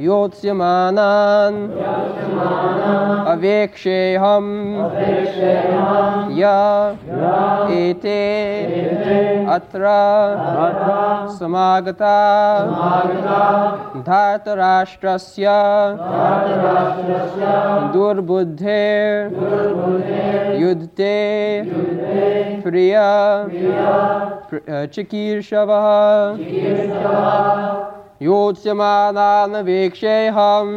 योत्स्यमानान्। अवेक्षेऽहं य एते अत्र समागता। धातराष्ट्रस्य दुर्बुद्धे युद्धे प्रिय चिकीर्षवः। योत्स्यमानान् वीक्षेऽहं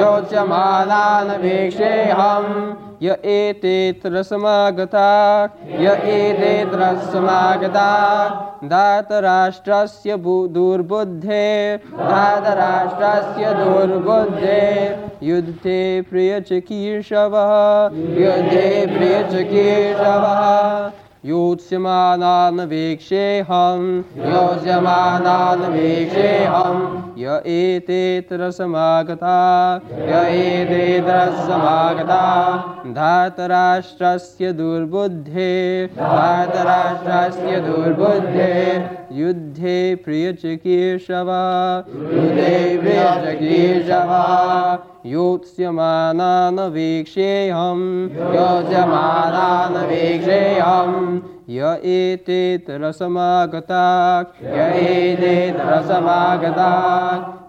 योत्स्यमानान् वीक्षेऽहं य एतेऽत्र समागता य एतेऽत्र समागता धातराष्ट्रस्य दुर्बुद्धे धातराष्ट्रस्य दुर्बुद्धे युद्धे प्रियचिकीर्षवः युद्धे प्रियचिकीर्षवः योत्स्यमानान् वीक्षेऽहं योत्स्यमानान् वीक्षेऽहं। य एतेऽत्र समागता य एतेऽत्र समागता धातराष्ट्रस्य दुर्बुद्धे धातराष्ट्रस्य दुर्बुद्धे युद्धे प्रियचिकीर्षवा। युद्धे प्रियचिकीर्षवा। योत्स्यमानान् वीक्षेऽहं योत्स्यमानान् वीक्षेऽहं य एतेऽत्र समागता य एतेऽत्र समागता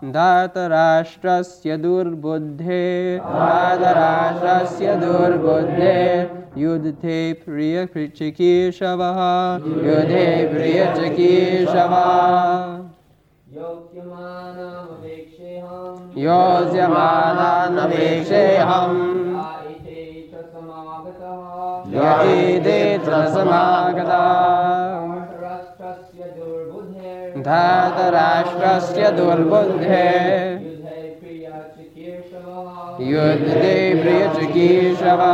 धातराष्ट्रस्य दुर्बुद्धे। धातराष्ट्रस्य दुर्बुद्धे युद्धे प्रिय कृवाः युधे प्रियचिकेशवा योज्यमाना न वेषेऽहं समागता। धातराष्ट्रस्य दुर्बुद्धे। युद्धे प्रियचकेशवा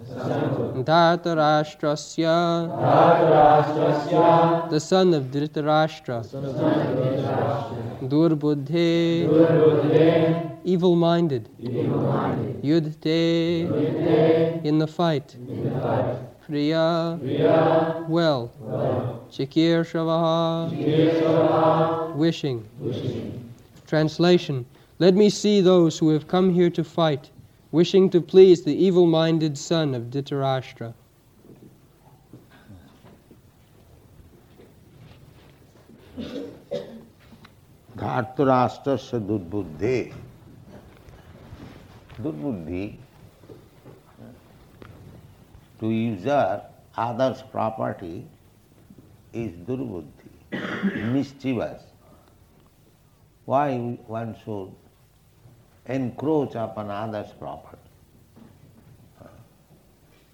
Dhatarashtrasya. The son of Dhritarashtra. Durbuddhe. Evil minded. Yuddhe. In the fight. Priya. Well. Chikir Shavaha. Wishing. Translation Let me see those who have come here to fight, wishing to please the evil minded son of Dhritarashtra. धातुराष्ट्र से दुर्बुद्धे दुर्बुद्धि to usurp others' property is durbuddhi, mischievous. Why one should encroach upon others' property.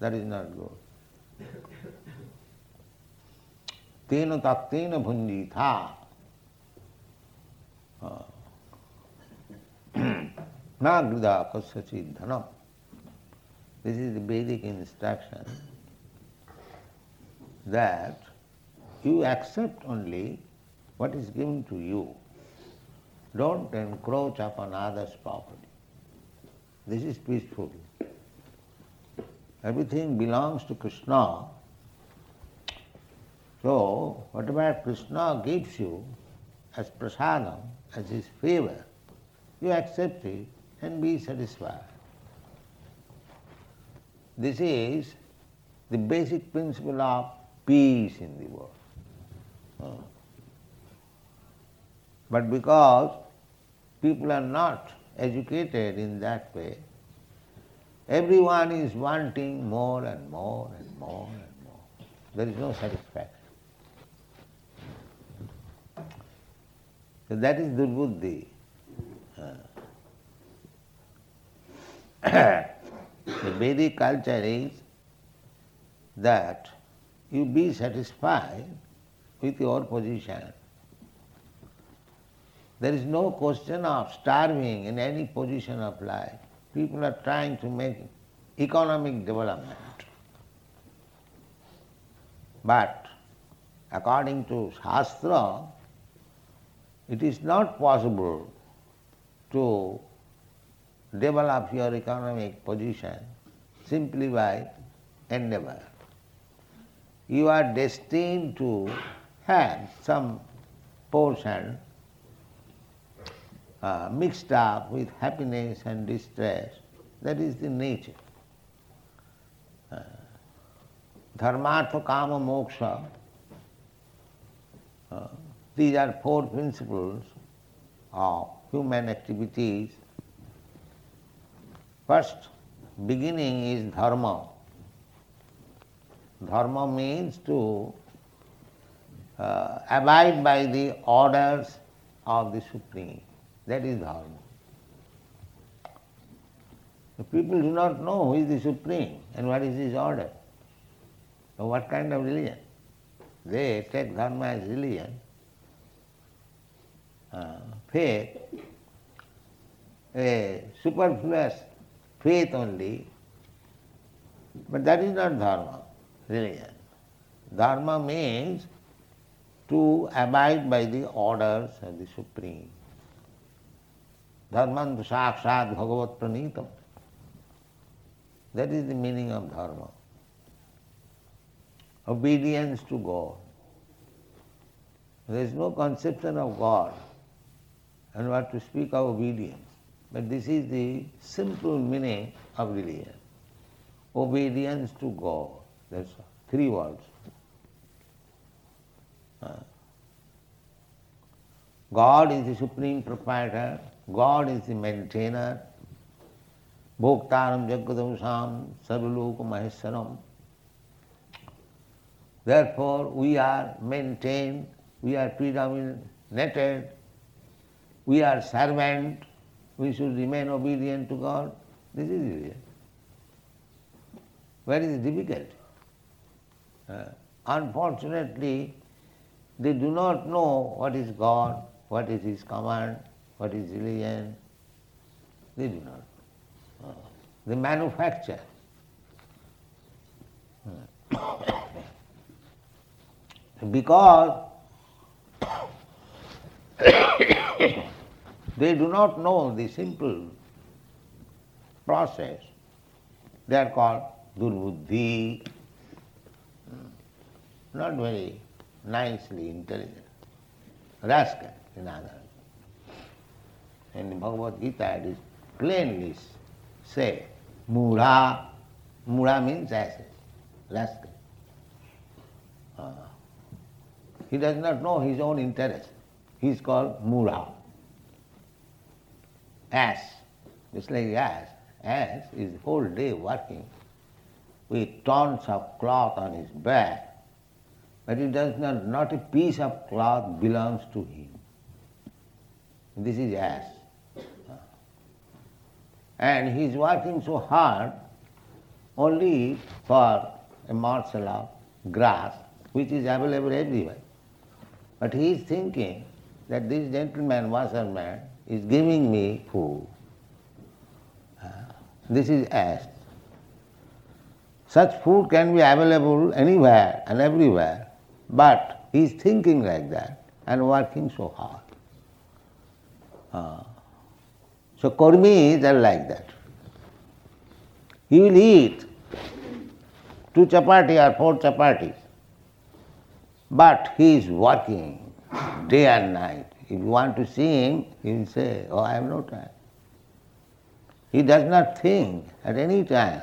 That is not good. Tena taktena bhunjitha. Nagrida kasyachidhanam. This is the basic instruction that you accept only what is given to you. Don't encroach upon others' property. This is peaceful. Everything belongs to Krishna. So, whatever Krishna gives you as prasadam, as his favor, you accept it and be satisfied. This is the basic principle of peace in the world. Hmm. But because people are not educated in that way, everyone is wanting more and more and more and more. There is no satisfaction. So that is durbuddhi. the Vedic culture is that you be satisfied with your position. There is no question of starving in any position of life. People are trying to make economic development. But according to Shastra, it is not possible to develop your economic position simply by endeavor. You are destined to have some portion uh, mixed up with happiness and distress. That is the nature. Uh, dharmartha, kama, moksha. Uh, these are four principles of human activities. First beginning is dharma. Dharma means to uh, abide by the orders of the Supreme. That is dharma. The people do not know who is the Supreme and what is his order. So what kind of religion? They take dharma as religion, uh, faith, a superfluous faith only, but that is not dharma, religion. Dharma means to abide by the orders of the Supreme. Dharmantu sakshat bhagavat pranitam. That is the meaning of dharma. Obedience to God. There is no conception of God and what to speak of obedience. But this is the simple meaning of religion. Obedience to God. That's. Three words. God is the supreme proprietor, God is the maintainer, Bhoktaram Jagadamsam Sarvaloka Maheswaram. Therefore, we are maintained, we are predominated, we are servant, we should remain obedient to God. This is is the difficulty? Uh, unfortunately, they do not know what is God, what is His command, what is religion. They do not. Uh, they manufacture. because they do not know the simple process, they are called durbuddhi, not very nicely intelligent, rascal in other. In Bhagavad Gita it is plainly say, mudha, mudha means asset, rascal. Uh, he does not know his own interest. He is called Mura. Ass, just like ass. Ass is whole day working with tons of cloth on his back, but it does not, not a piece of cloth belongs to him. This is ass. And he's working so hard only for a morsel of grass which is available everywhere. But he is thinking that this gentleman, washerman, is giving me food. This is ass. Such food can be available anywhere and everywhere, but he is thinking like that and working so hard. Uh, so karmis are like that. He will eat two chapati or four chapatis, but he is working day and night. If you want to see him, he will say, Oh, I have no time. He does not think at any time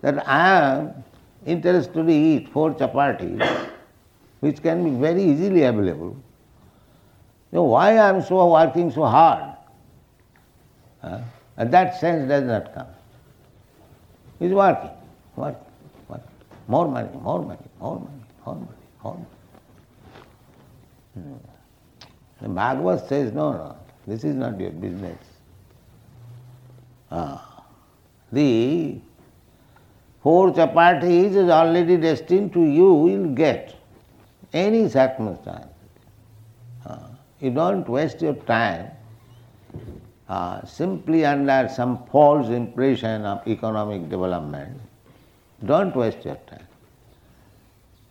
that I am interested to eat four chapatis, which can be very easily available. So why I am so working so hard? Huh? And that sense does not come. He is working, working, working. More money, more money, more money, more money, more money. Hmm. The Bhagavad says, no, no, this is not your business. Ah. The four chapatis is already destined to you, you, will get any circumstance. Ah. You don't waste your time uh, simply under some false impression of economic development. Don't waste your time.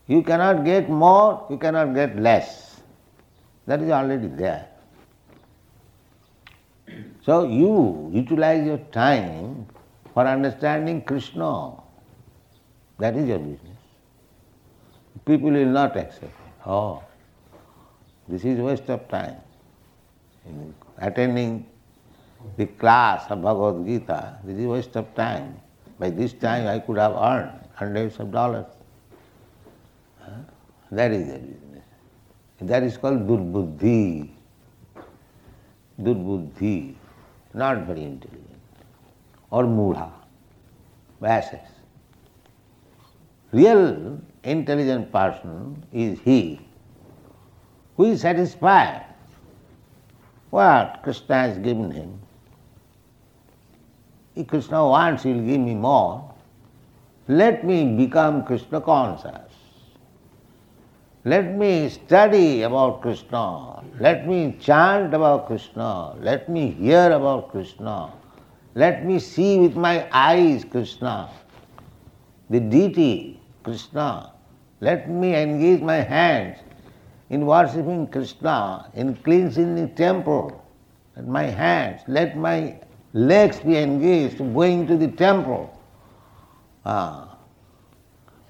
You cannot get more, you cannot get less. That is already there. So you utilize your time for understanding Krishna. That is your business. People will not accept it. Oh, this is waste of time. Attending the class of Bhagavad Gita, this is waste of time. By this time I could have earned hundreds of dollars. That is the business. That is called durbuddhi. Durbuddhi, not very intelligent. Or mudha, basses. Real intelligent person is he who is satisfied what Krishna has given him. If Krishna wants, he will give me more. Let me become Krishna conscious. Let me study about Krishna. Let me chant about Krishna. Let me hear about Krishna. Let me see with my eyes Krishna, the deity Krishna. Let me engage my hands in worshipping Krishna, in cleansing the temple. Let my hands, let my legs be engaged going to the temple. Ah.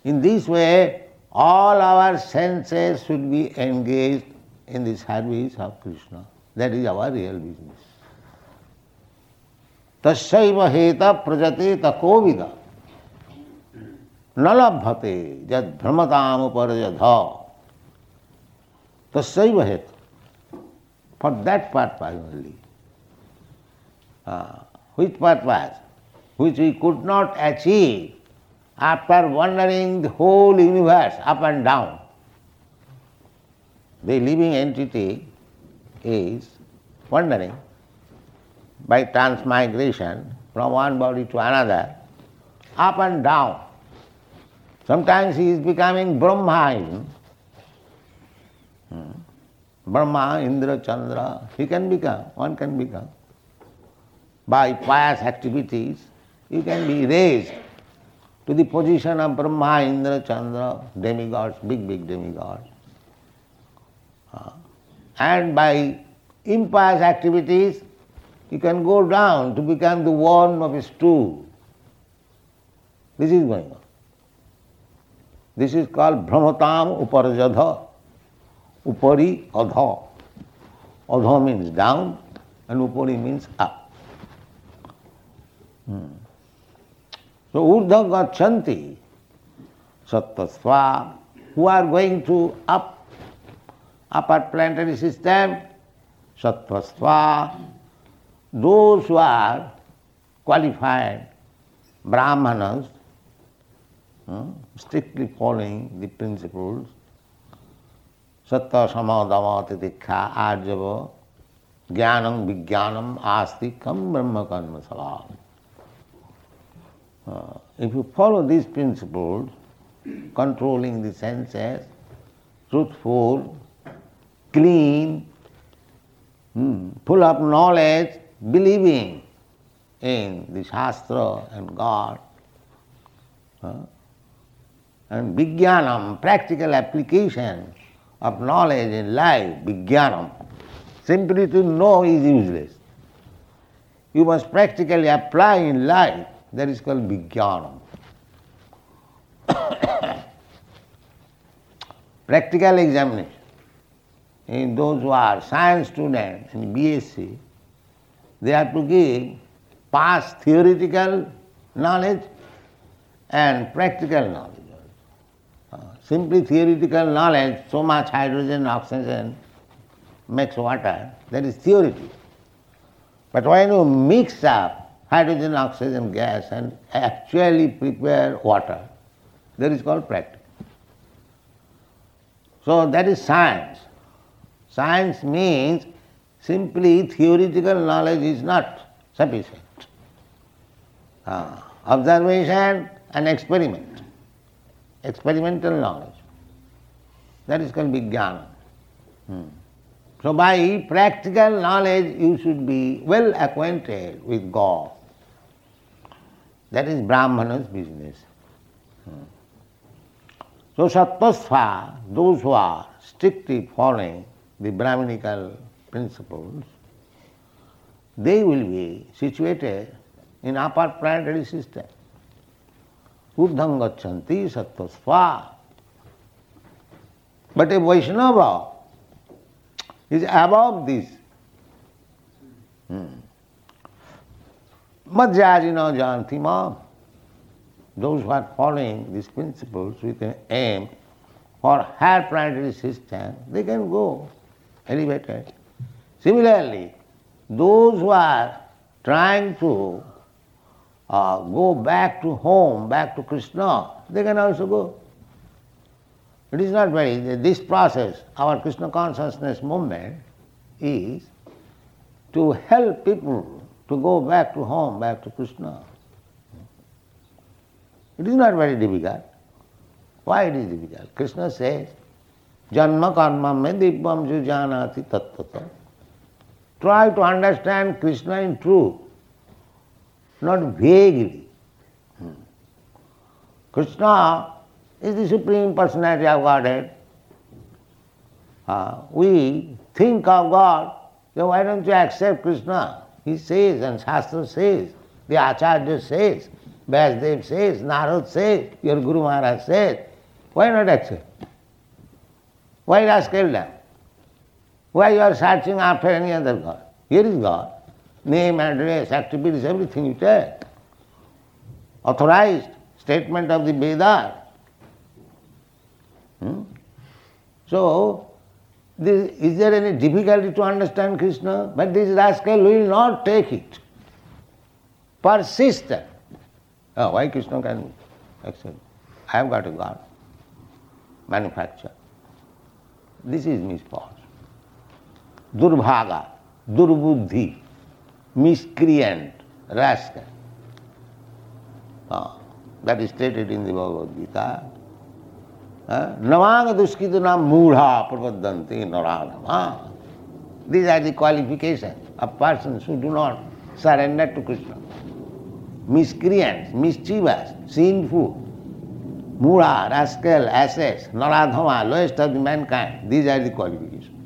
In this way, all our senses should be engaged in the service of Krishna. That is our real business. तस्व हेत प्रजते तकोविद न लभते जद भ्रमताम तस्व हेत for that purpose only which purpose? Which we could not achieve after wandering the whole universe up and down. The living entity is wandering by transmigration from one body to another, up and down. Sometimes he is becoming Brahma. Hmm. Brahma, Indra, Chandra, he can become, one can become. By pious activities, you can be raised to the position of Brahma, Indra, Chandra, demigods, big, big demigods. Uh, and by impious activities, you can go down to become the worm of a stool. This is going on. This is called Brahmatam Uparajadha. Upari Adha. Adha means down and Upari means up. Hmm. So Urdha Gachanti, Sattasva, who are going to up, upper planetary system, Sattvasva, those who are qualified Brahmanas, hmm, strictly following the principles, Sattva Samadama Titikha Arjava Jnanam Vijnanam Astikam Brahma Karma Salam. Uh, if you follow these principles, controlling the senses, truthful, clean, hmm, full of knowledge, believing in the Shastra and God, uh, and Vijnanam, practical application of knowledge in life, Vijnanam. Simply to know is useless. You must practically apply in life that is called Vijnanam. Practical examination. In those who are science students in BSc, they have to give past theoretical knowledge and practical knowledge. Uh, simply theoretical knowledge, so much hydrogen, oxygen makes water, that is theory. But when you mix up hydrogen, oxygen gas and actually prepare water. That is called practice. So that is science. Science means simply theoretical knowledge is not sufficient. Uh, observation and experiment, experimental knowledge. That is called Vijnana. Hmm. So by practical knowledge you should be well acquainted with God. That is Brahmana's business. Hmm. So Sattvasva, those who are strictly following the Brahminical principles, they will be situated in upper planetary system. Urdham gachanti sattvasva. But a Vaishnava is above this. Madhyajina janti ma. Those who are following these principles with an aim for higher planetary system, they can go elevated. Similarly, those who are trying to uh, go back to home, back to Krishna, they can also go. It is not very, this process, our Krishna consciousness movement is to help people to go back to home, back to Krishna. It is not very difficult. Why it is difficult? Krishna says, Janma karma me jujanati tattata. Try to understand Krishna in truth, not vaguely. Krishna is the Supreme Personality of Godhead. Uh, we think of God, then why don't you accept Krishna? He says and Shastra says, the Acharya says, Vyasdev says, Narad says, your Guru Maharaj says. Why not accept? Why rascal them? Why you are searching after any other God? Here is God. Name, address, activities, everything you take. Authorized statement of the Vedas. Hmm? So, this, is there any difficulty to understand Krishna? But this rascal will not take it. Persistent. Oh, why Krishna can accept? I have got a God. Manufacture. This is misfortune. Durbhaga, durbuddhi, miscreant, rascal. Oh, that is stated in the Bhagavad Gita. नवांग दुष्कित नाम मूढ़ा प्रबद्धंती नराधमा these are the qualification a person should do not surrender to Krishna miscreants mischievous sinful मूढ़ा rascal asses नराधमा lowest of the mankind these are the qualification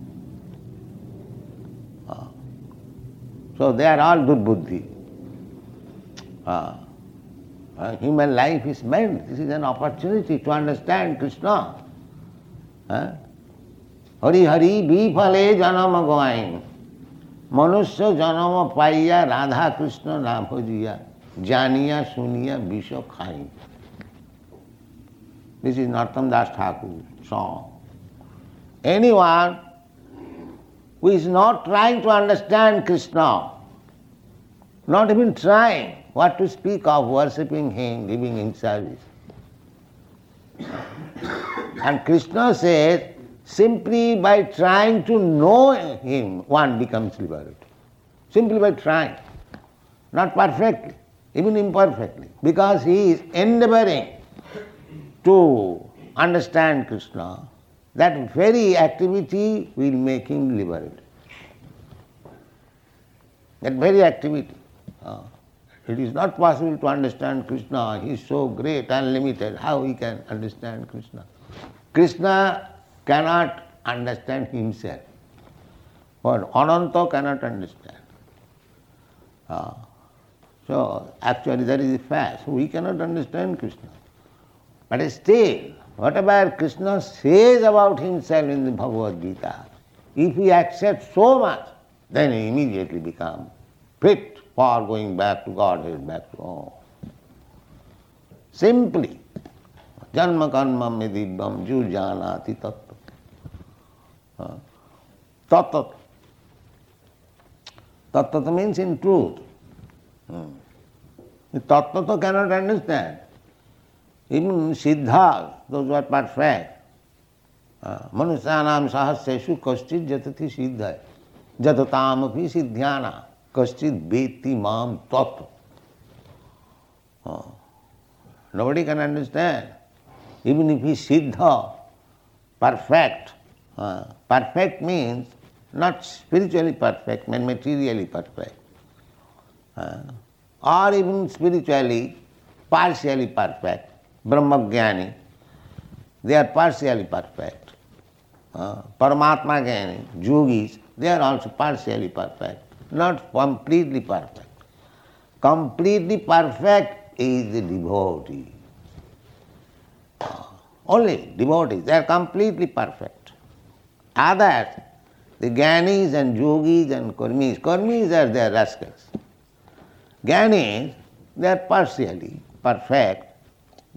so they are all दुर्बुद्धि हाँ uh, human life is meant, this is an opportunity to understand Krishna. Uh, Hari Hari বিফলে জনম গোয়াইন মনুষ্য জনম পাইয়া রাধা কৃষ্ণ না ভজিয়া জানিয়া শুনিয়া বিষ খাই this is Narottam Das Thakur's song. Anyone who is not trying to understand Krishna, not even trying what to speak of worshipping him, giving him service. And Krishna says, simply by trying to know him, one becomes liberated. Simply by trying. Not perfectly, even imperfectly, because he is endeavoring to understand Krishna, that very activity will make him liberated. That very activity. Uh, it is not possible to understand Krishna. He is so great, unlimited. How he can understand Krishna? Krishna cannot understand himself. But Ananta cannot understand. Uh, so actually that is a fact. So we cannot understand Krishna. But still, whatever Krishna says about himself in the Bhagavad Gita, if he accepts so much, then he immediately becomes fit for going back to Godhead, back to all. Simply, जन्म कर्म में दिव्यम जू जानाति तत्व तत्त तत्त means in truth तत्व cannot understand. Even siddha, those who are perfect, मनुष्याणाम सहस्रेशु कश्चित जतति सिद्ध है जतताम भी कश्चित बेती माम तत्व nobody can understand even if he. सिद्ध perfect perfect means not spiritually perfect man materially perfect और इवन स्पिरिचुअली पार्शियली परफेक्ट ब्रह्मज्ञानी दे आर पार्शियली परफेक्ट परमात्मा ज्ञानी जोगीज they are also partially perfect not completely perfect. Completely perfect is the devotee. Only devotees, they are completely perfect. Others, the Gyanis and Yogis and Karmis, Karmis are their rascals. Gyanis, they are partially perfect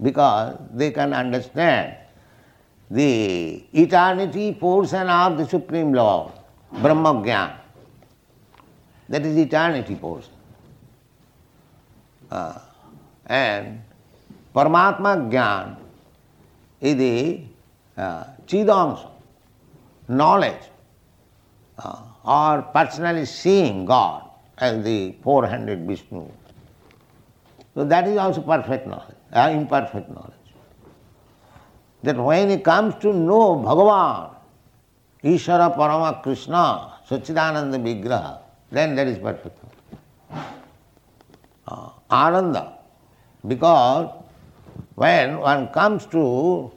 because they can understand the eternity portion of the Supreme Law, Brahma Gyan. That is eternity portion. Uh, and Paramatma Gyan is the uh, Chidamsa, knowledge, uh, or personally seeing God as the four-handed Vishnu. So that is also perfect knowledge, uh, imperfect knowledge. That when he comes to know Bhagavan, Ishvara Parama Krishna, Sachidananda Vigraha, then that is perfect. Uh, Ananda, because when one comes to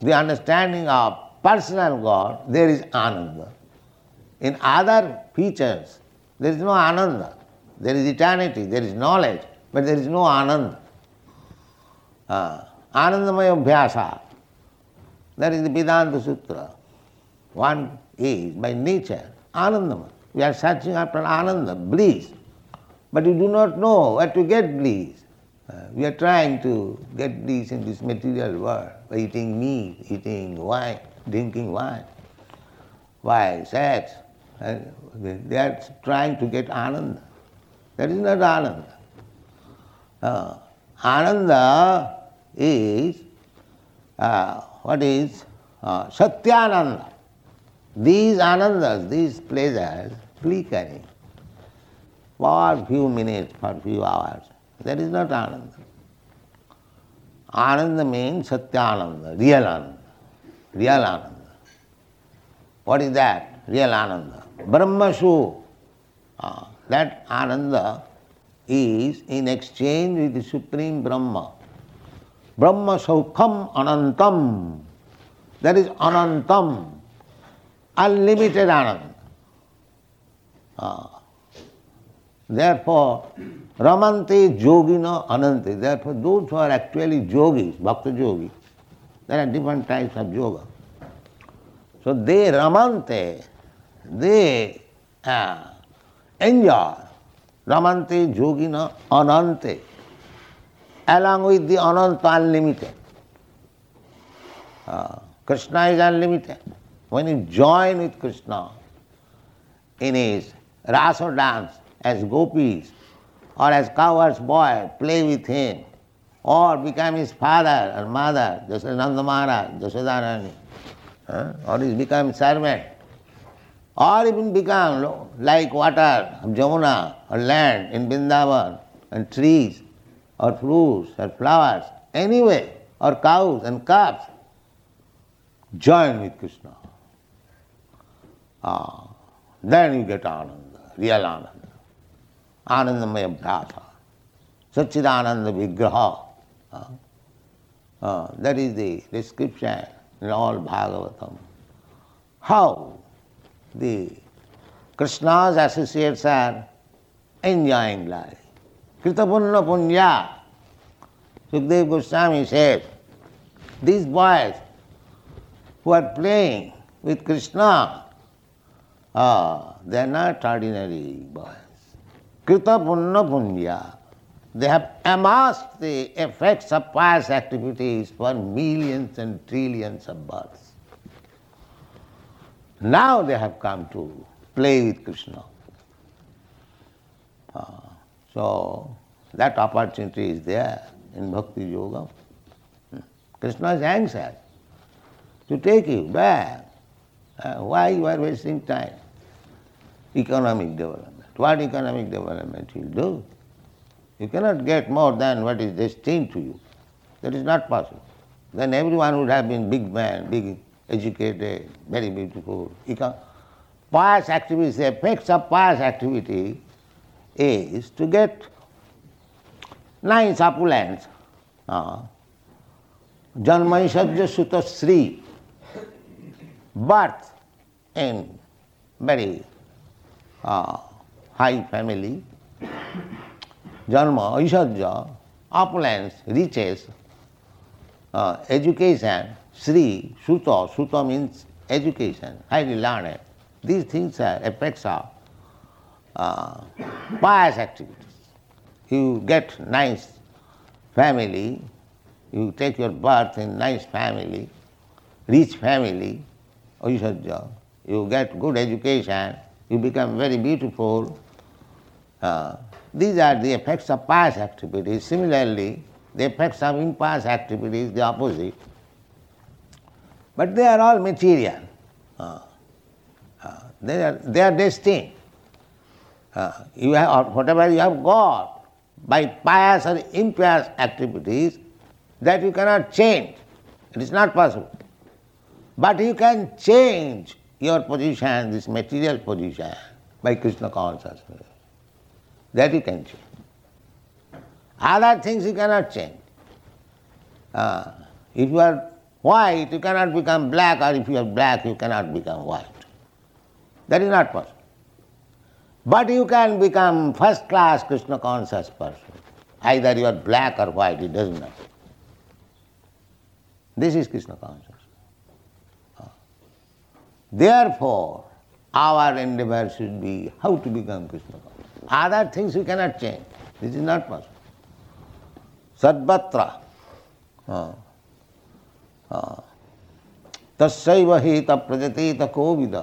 the understanding of personal God, there is Ananda. In other features, there is no Ananda. There is eternity, there is knowledge, but there is no Ananda. Uh, Anandamaya Bhyasa. That is the Vedanta Sutra. One is by nature Anandama. We are searching after Ananda, bliss. But you do not know where to get bliss. Uh, we are trying to get bliss in this material world by eating meat, eating wine, drinking wine. Why? Sex. Uh, they are trying to get ananda. That is not ananda. Uh, ananda is uh, what is uh, satyananda. These anandas, these pleasures, flickering for few minutes, for few hours. That is not ananda. Ananda means satyananda, real ananda, real ananda. What is that? Real ananda. Brahmashu. Uh, that ananda is in exchange with the Supreme Brahma. Brahma Saukham Anantam. That is Anantam, unlimited Ananda. Uh, therefore, Ramante Yogina Anante. Therefore, those who are actually yogis, Bhakta yogis, there are different types of yoga. So they Ramante, they uh, enjoy Ramante Yogina Anante along with the Ananta unlimited. Uh, Krishna is unlimited. When you join with Krishna in his rasa dance as gopis or as cowherd's boy, play with him, or become his father or mother, just Jasodananda Maharaj, Jasodarani, uh, or he become servant, or even become like water of Jamuna or land in Vrindavan and trees or fruits or flowers, anyway, or cows and calves, join with Krishna. Ah, then you get Ananda, real Ananda. Anandamaya Bhyasa, Satchidananda Vigraha. Uh, uh, that is the description in all Bhagavatam. How the Krishna's associates are enjoying life. Kritapunna Punya. Sukdev Goswami says, these boys who are playing with Krishna, ah, they are not ordinary boys. Krita Punna Punya. They have amassed the effects of pious activities for millions and trillions of births. Now they have come to play with Krishna. Uh, so that opportunity is there in Bhakti Yoga. Krishna is anxious to to take you back. Uh, why you are wasting time? Economic development. What economic development will do? You cannot get more than what is destined to you. That is not possible. Then everyone would have been big man, big educated, very beautiful. Econ- pious activities, the effects of pious activity is to get nice opulence. Uh, Janmaishvarya Sutta Sri, birth in very high family, Janma, Aishvarya, opulence, riches, uh, education, Sri, Sutta, Sutta means education, highly learned. These things are effects of uh, pious activities. You get nice family, you take your birth in nice family, rich family, Aishvarya, you get good education, you become very beautiful. Uh, these are the effects of pious activities. Similarly, the effects of impious activities, the opposite. But they are all material. Uh, uh, they, are, they are destined. Uh, you have, whatever you have got by pious or impious activities, that you cannot change. It is not possible. But you can change your position, this material position, by Krishna consciousness. That you can change. Other things you cannot change. Uh, if you are white, you cannot become black, or if you are black, you cannot become white. That is not possible. But you can become first class Krishna conscious person. Either you are black or white, it doesn't matter. This is Krishna consciousness. Therefore, our endeavor should be how to become Krishna conscious. Other things we cannot change. This is not possible. Sadbatra. तस्व ही तप्रजते तकोविद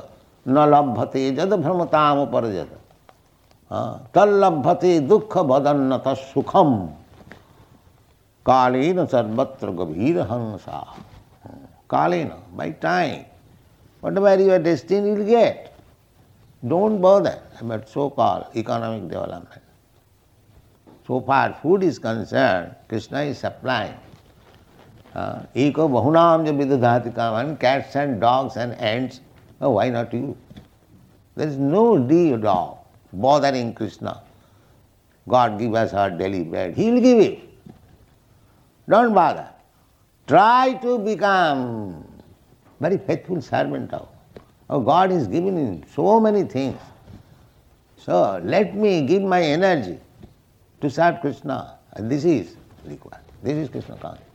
न लभते जद भ्रमताम परजत तल्लभते दुख बदन्न तत्सुखम कालेन सर्वत्र गभीर हंसा कालेन by time whatever you are destined you will get. Don't bother about so-called economic development. So far food is concerned, Krishna is supplying. Uh, Eko bahunam vidadhati kaman, cats and dogs and ants, oh, why not you? There is no need of bothering Krishna. God give us our daily bread. He will give it. Don't bother. Try to become very faithful servant of. Oh, God is given him so many things. So let me give my energy to serve Krishna. And this is required. This is Krishna consciousness.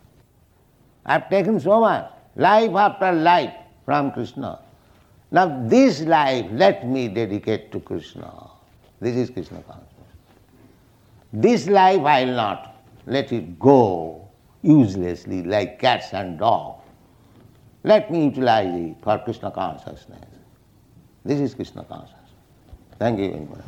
I have taken so much, life after life from Krishna. Now this life let me dedicate to Krishna. This is Krishna consciousness. This life I will not let it go uselessly like cats and dogs. Let me utilize it for Krishna consciousness. This is Krishna consciousness. Thank you very much.